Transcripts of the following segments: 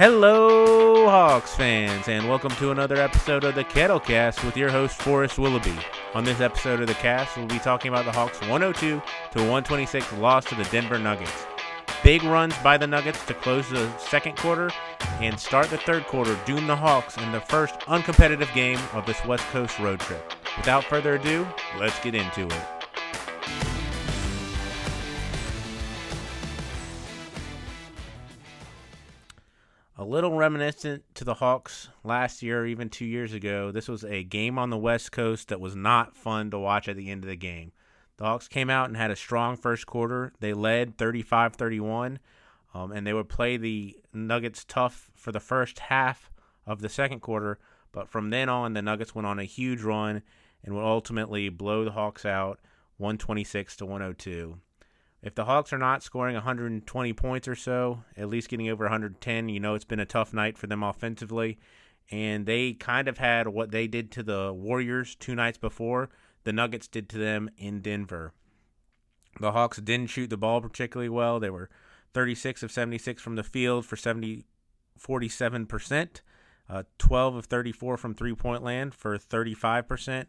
Hello, Hawks fans, and welcome to another episode of the Kettlecast with your host, Forrest Willoughby. On this episode of the cast, we'll be talking about the Hawks' 102 to 126 loss to the Denver Nuggets. Big runs by the Nuggets to close the second quarter and start the third quarter doom the Hawks in the first uncompetitive game of this West Coast road trip. Without further ado, let's get into it. A little reminiscent to the Hawks last year, or even two years ago. This was a game on the West Coast that was not fun to watch at the end of the game. The Hawks came out and had a strong first quarter. They led 35 31, um, and they would play the Nuggets tough for the first half of the second quarter. But from then on, the Nuggets went on a huge run and would ultimately blow the Hawks out 126 to 102 if the Hawks are not scoring 120 points or so, at least getting over 110, you know it's been a tough night for them offensively. And they kind of had what they did to the Warriors two nights before, the Nuggets did to them in Denver. The Hawks didn't shoot the ball particularly well. They were 36 of 76 from the field for 70, 47%, uh, 12 of 34 from three point land for 35%.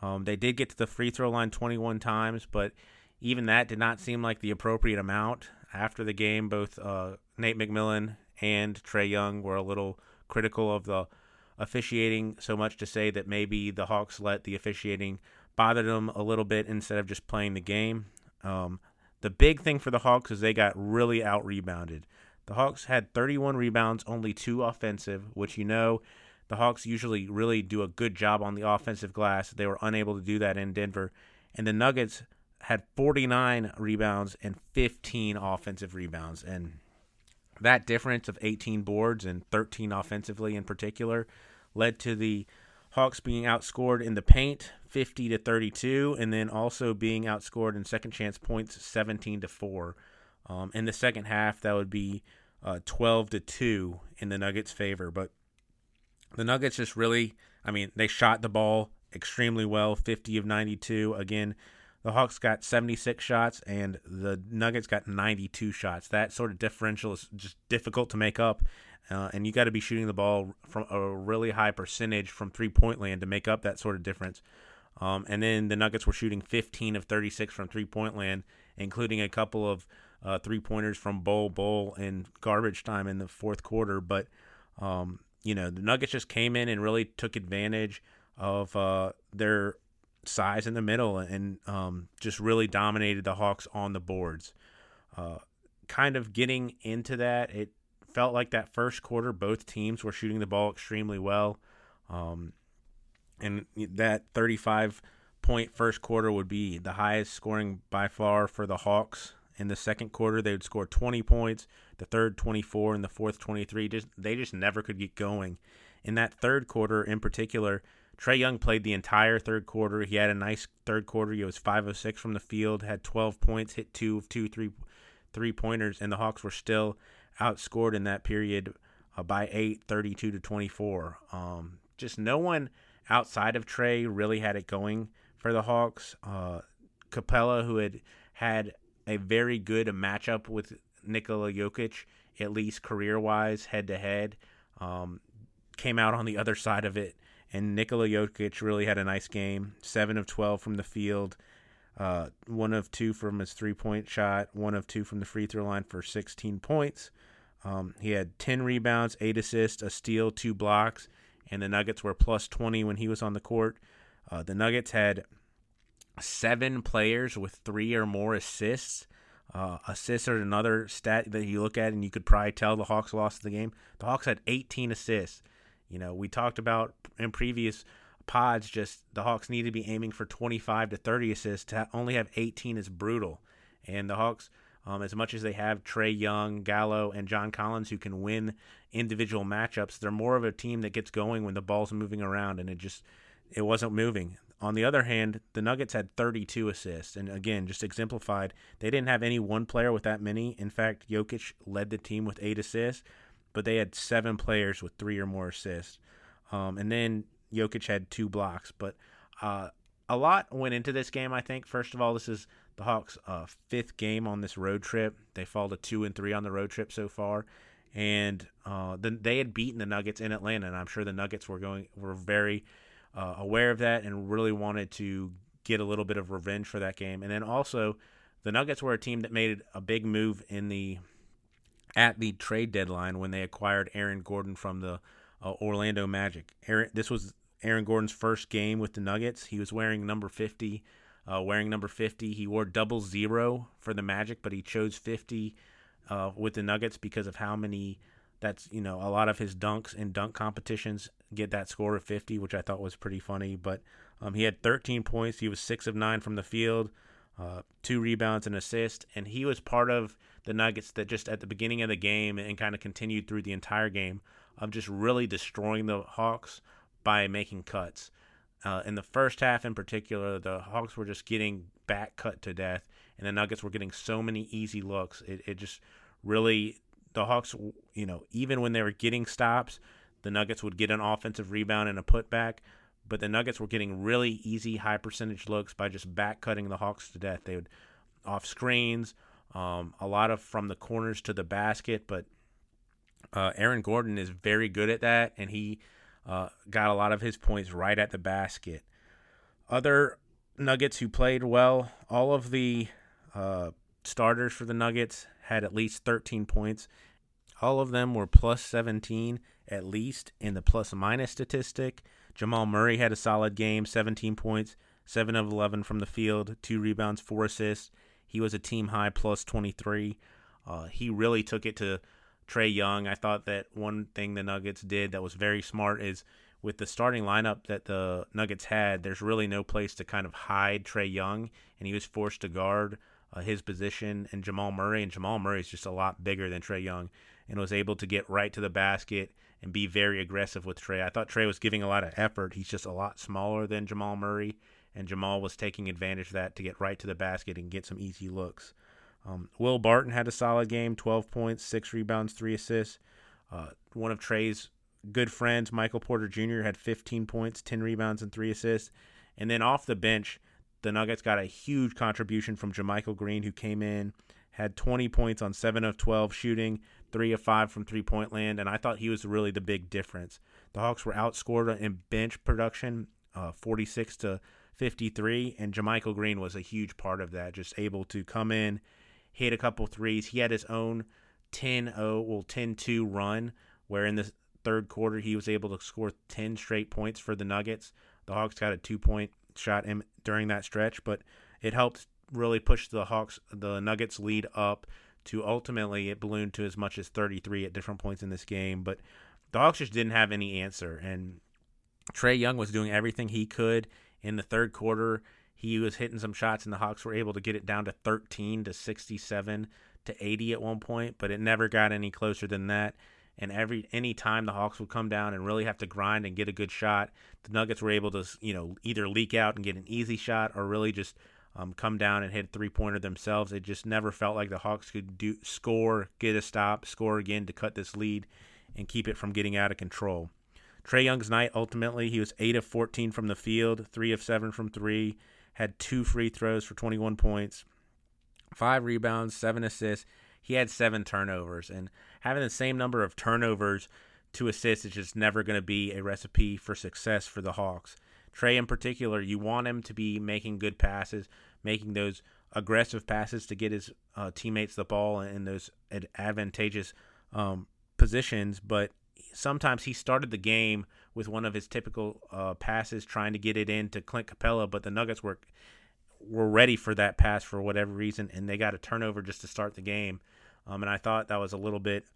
Um, they did get to the free throw line 21 times, but even that did not seem like the appropriate amount. After the game, both uh, Nate McMillan and Trae Young were a little critical of the officiating, so much to say that maybe the Hawks let the officiating bother them a little bit instead of just playing the game. Um, the big thing for the Hawks is they got really out rebounded. The Hawks had 31 rebounds, only two offensive, which you know the Hawks usually really do a good job on the offensive glass. They were unable to do that in Denver. And the Nuggets had 49 rebounds and 15 offensive rebounds. And that difference of 18 boards and 13 offensively in particular led to the Hawks being outscored in the paint 50 to 32 and then also being outscored in second chance points 17 to 4. Um, in the second half that would be uh, 12 to 2 in the Nuggets favor, but the Nuggets just really I mean, they shot the ball extremely well, 50 of 92 again the Hawks got 76 shots and the Nuggets got 92 shots. That sort of differential is just difficult to make up. Uh, and you got to be shooting the ball from a really high percentage from three point land to make up that sort of difference. Um, and then the Nuggets were shooting 15 of 36 from three point land, including a couple of uh, three pointers from Bol Bol in garbage time in the fourth quarter. But, um, you know, the Nuggets just came in and really took advantage of uh, their size in the middle and um, just really dominated the Hawks on the boards. Uh, kind of getting into that, it felt like that first quarter, both teams were shooting the ball extremely well. Um, and that 35 point first quarter would be the highest scoring by far for the Hawks. In the second quarter, they would score 20 points, the third 24, and the fourth 23. Just they just never could get going. In that third quarter, in particular, Trae Young played the entire third quarter. He had a nice third quarter. He was five of six from the field, had 12 points, hit two of two three three pointers, and the Hawks were still outscored in that period uh, by eight, 32 to 24. Um, just no one outside of Trae really had it going for the Hawks. Uh, Capela, who had had a very good matchup with Nikola Jokic, at least career wise, head to head, came out on the other side of it and Nikola Jokic really had a nice game. Seven of twelve from the field, uh, one of two from his three point shot, one of two from the free throw line for sixteen points. Um, he had ten rebounds, eight assists, a steal, two blocks, and the Nuggets were plus twenty when he was on the court. Uh, the Nuggets had seven players with three or more assists. Uh, assists are another stat that you look at, and you could probably tell the Hawks lost the game. The Hawks had 18 assists. You know, we talked about in previous pods just the Hawks need to be aiming for 25 to 30 assists. To only have 18 is brutal. And the Hawks, um, as much as they have Trae Young, Gallo, and John Collins who can win individual matchups, they're more of a team that gets going when the ball's moving around, and it just it wasn't moving. On the other hand, the Nuggets had 32 assists, and again, just exemplified, they didn't have any one player with that many. In fact, Jokic led the team with eight assists but they had seven players with three or more assists. Um, and then Jokic had two blocks. But uh, a lot went into this game, I think. First of all, this is the Hawks' uh, fifth game on this road trip. They fall to two and three on the road trip so far. and uh, the, they had beaten the Nuggets in Atlanta, and I'm sure the Nuggets were going were very uh, aware of that and really wanted to get a little bit of revenge for that game. And then also, the Nuggets were a team that made a big move in the at the trade deadline when they acquired Aaron Gordon from the uh, Orlando Magic. Aaron, this was Aaron Gordon's first game with the Nuggets. He was wearing number 50. Uh, wearing number 50, he wore double zero for the Magic, but he chose 50 uh, with the Nuggets because of how many. That's you know a lot of his dunks and dunk competitions get that score of 50, which I thought was pretty funny. But um, he had 13 points. He was six of nine from the field, uh, two rebounds and assist, and he was part of the Nuggets that just at the beginning of the game and kind of continued through the entire game of just really destroying the Hawks by making cuts. Uh, in the first half, in particular, the Hawks were just getting back cut to death, and the Nuggets were getting so many easy looks. It, it just really the Hawks, you know, even when they were getting stops, the Nuggets would get an offensive rebound and a putback. But the Nuggets were getting really easy, high percentage looks by just back cutting the Hawks to death. They would off screens, um, a lot of from the corners to the basket. But uh, Aaron Gordon is very good at that, and he uh, got a lot of his points right at the basket. Other Nuggets who played well, all of the uh, starters for the Nuggets had at least 13 points. All of them were plus 17 at least in the plus minus statistic. Jamal Murray had a solid game, 17 points, 7 of 11 from the field, 2 rebounds, 4 assists. He was a team high plus 23. Uh, he really took it to Trae Young. I thought that one thing the Nuggets did that was very smart is with the starting lineup that the Nuggets had, there's really no place to kind of hide Trae Young, and he was forced to guard uh, his position and Jamal Murray. And Jamal Murray is just a lot bigger than Trae Young and was able to get right to the basket and be very aggressive with Trae. I thought Trae was giving a lot of effort. He's just a lot smaller than Jamal Murray, and Jamal was taking advantage of that to get right to the basket and get some easy looks. Um, Will Barton had a solid game 12 points, 6 rebounds, 3 assists. Uh, one of Trae's good friends, Michael Porter Jr., had 15 points, 10 rebounds, and 3 assists. And then off the bench, the Nuggets got a huge contribution from JaMychal Green, who came in, had 20 points on 7 of 12 shooting, 3 of 5 from three point land, and I thought he was really the big difference. The Hawks were outscored in bench production, uh, 46 to 53, and JaMychal Green was a huge part of that, just able to come in, hit a couple threes. He had his own 10 0, well, 10 2 run, where in the third quarter he was able to score 10 straight points for the Nuggets. The Hawks got a two point shot in during that stretch, but it helped really push the Hawks, the Nuggets lead up to ultimately it ballooned to as much as 33 at different points in this game. But the Hawks just didn't have any answer, and Trae Young was doing everything he could in the third quarter. He was hitting some shots, and the Hawks were able to get it down to 13 to 67 to 80 at one point, but it never got any closer than that. And every any time the Hawks would come down and really have to grind and get a good shot, the Nuggets were able to you know either leak out and get an easy shot or really just um, come down and hit a three pointer themselves. It just never felt like the Hawks could do score, get a stop, score again to cut this lead and keep it from getting out of control. Trae Young's night ultimately he was eight of 14 from the field, three of seven from three, had two free throws for 21 points, five rebounds, seven assists he had seven turnovers, and having the same number of turnovers to assists is just never going to be a recipe for success for the Hawks. Trae in particular, you want him to be making good passes, making those aggressive passes to get his uh, teammates the ball in those advantageous um, positions, but sometimes he started the game with one of his typical uh, passes, trying to get it into Clint Capela, but the Nuggets were were ready for that pass for whatever reason, and they got a turnover just to start the game. Um, and I thought that was a little bit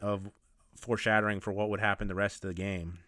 of foreshadowing for what would happen the rest of the game.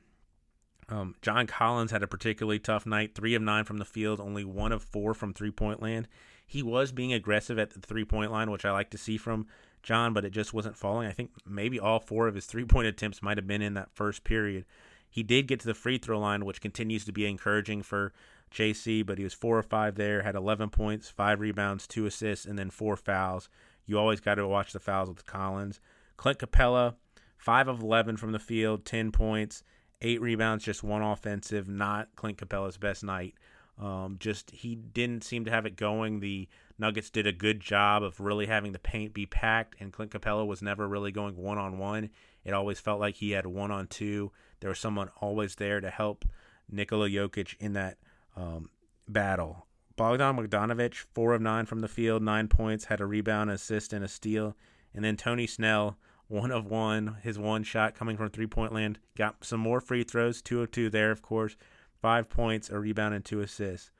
Um, John Collins had a particularly tough night, three of nine from the field, only one of four from three point land. He was being aggressive at the three point line, which I like to see from John, but it just wasn't falling. I think maybe all four of his three point attempts might have been in that first period. He did get to the free throw line, which continues to be encouraging for JC, but he was four or five there, had 11 points, five rebounds, two assists, and then four fouls. You always got to watch the fouls with Collins. Clint Capela, 5 of 11 from the field, 10 points, 8 rebounds, just one offensive. Not Clint Capela's best night. Um, just he didn't seem to have it going. The Nuggets did a good job of really having the paint be packed, and Clint Capela was never really going one on one. It always felt like he had one on two. There was someone always there to help Nikola Jokic in that um, battle. Bogdan Bogdanovic, four of nine from the field, nine points, had a rebound, assist, and a steal. And then Tony Snell, one of one, his one shot coming from three point land, got some more free throws, two of two there, of course, five points, a rebound, and two assists.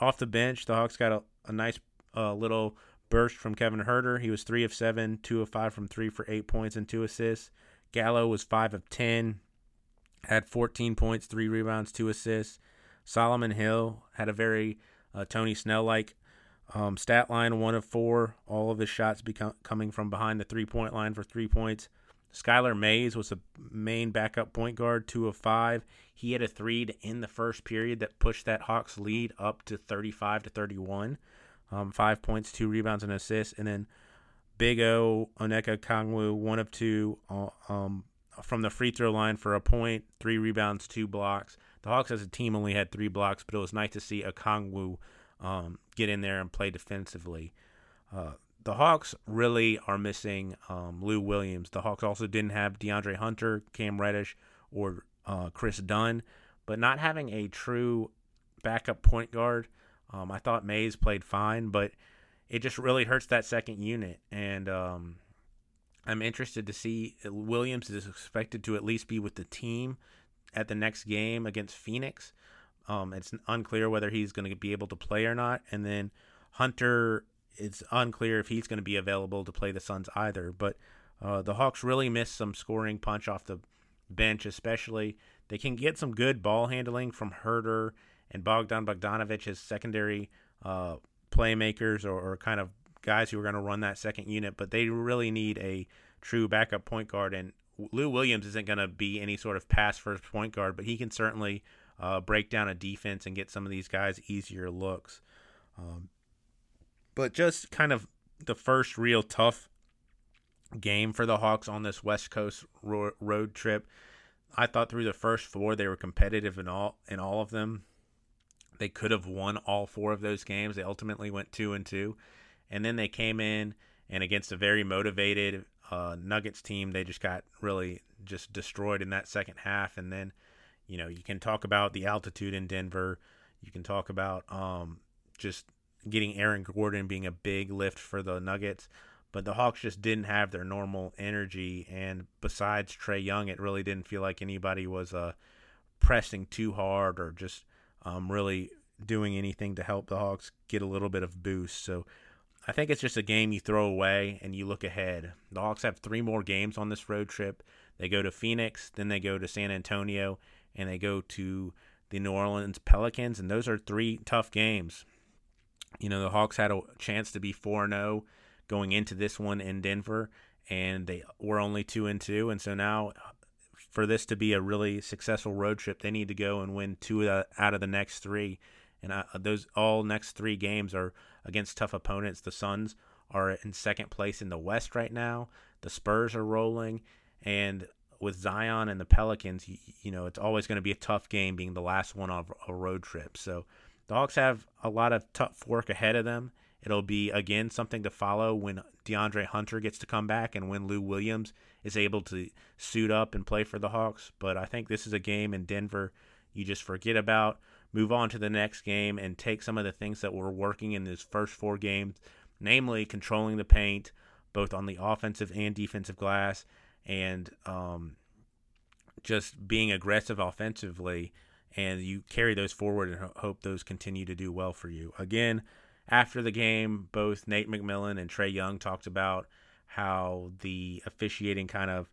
Off the bench, the Hawks got a, a nice uh, little burst from Kevin Huerter. He was three of seven, two of five from three for eight points and two assists. Gallo was five of ten, had 14 points, three rebounds, two assists. Solomon Hill had a very uh, Tony Snell like um, stat line, one of four. All of his shots become, coming from behind the three point line for three points. Skylar Mays was the main backup point guard, two of five. He had a three to end the first period that pushed that Hawks lead up to 35 to 31. Um, five points, two rebounds, and assists. And then Big O, Onyeka Okongwu, one of two uh, um, from the free throw line for a point, three rebounds, two blocks. The Hawks as a team only had three blocks, but it was nice to see Okongwu um, get in there and play defensively. Uh, the Hawks really are missing um, Lou Williams. The Hawks also didn't have DeAndre Hunter, Cam Reddish, or uh, Kris Dunn, but not having a true backup point guard. Um, I thought Mays played fine, but it just really hurts that second unit. And um, I'm interested to see Williams is expected to at least be with the team at the next game against Phoenix. Um, it's unclear whether he's going to be able to play or not. And then Hunter, it's unclear if he's going to be available to play the Suns either. But uh, the Hawks really miss some scoring punch off the bench, especially. They can get some good ball handling from Huerter and Bogdan Bogdanovic as secondary uh, playmakers or, or kind of guys who are going to run that second unit, but they really need a true backup point guard. And Lou Williams isn't going to be any sort of pass first point guard, but he can certainly uh, break down a defense and get some of these guys easier looks. Um, but just kind of the first real tough game for the Hawks on this West Coast ro- road trip. I thought through the first four they were competitive in all in all of them. They could have won all four of those games. They ultimately went two and two, and then they came in and against a very motivated uh, Nuggets team, they just got really just destroyed in that second half. And then, you know, you can talk about the altitude in Denver. You can talk about um, just getting Aaron Gordon being a big lift for the Nuggets. But the Hawks just didn't have their normal energy. And besides Trae Young, it really didn't feel like anybody was uh, pressing too hard or just um, really doing anything to help the Hawks get a little bit of boost. So I think it's just a game you throw away and you look ahead. The Hawks have three more games on this road trip. They go to Phoenix, then they go to San Antonio, and they go to the New Orleans Pelicans, and those are three tough games. You know, the Hawks had a chance to be 4 0 going into this one in Denver, and they were only 2 and 2. And so now, for this to be a really successful road trip, they need to go and win two out of the next three. And uh, those all next three games are against tough opponents. The Suns are in second place in the West right now. The Spurs are rolling, and with Zion and the Pelicans, you, you know it's always going to be a tough game, being the last one of a road trip. So the Hawks have a lot of tough work ahead of them. It'll be again something to follow when DeAndre Hunter gets to come back and when Lou Williams is able to suit up and play for the Hawks. But I think this is a game in Denver you just forget about move on to the next game and take some of the things that were working in these first four games, namely controlling the paint, both on the offensive and defensive glass, and um, just being aggressive offensively. And you carry those forward and hope those continue to do well for you. Again, after the game, both Nate McMillan and Trae Young talked about how the officiating kind of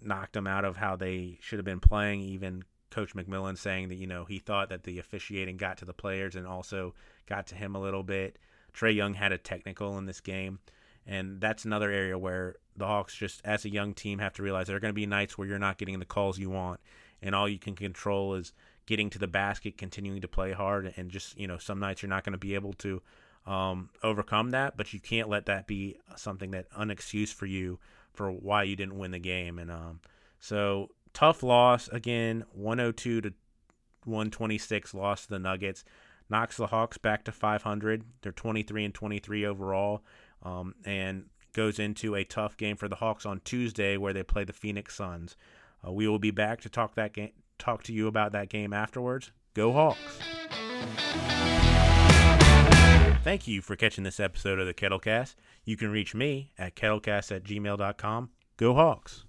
knocked them out of how they should have been playing, even Coach McMillan saying that you know he thought that the officiating got to the players and also got to him a little bit. Trae Young had a technical in this game, and that's another area where the Hawks just as a young team have to realize there are going to be nights where you're not getting the calls you want, and all you can control is getting to the basket, continuing to play hard, and just you know some nights you're not going to be able to um, overcome that, but you can't let that be something that unexcused for you for why you didn't win the game, and um, so tough loss again 102 to 126 loss to the nuggets. Knocks the Hawks back to 500. They're 23 and 23 overall, um, and goes into a tough game for the Hawks on Tuesday where they play the Phoenix Suns. Uh, we will be back to talk that game, talk to you about that game afterwards. Go Hawks! Thank you for catching this episode of the Kettlecast. You can reach me at kettlecast at gmail.com. Go Hawks!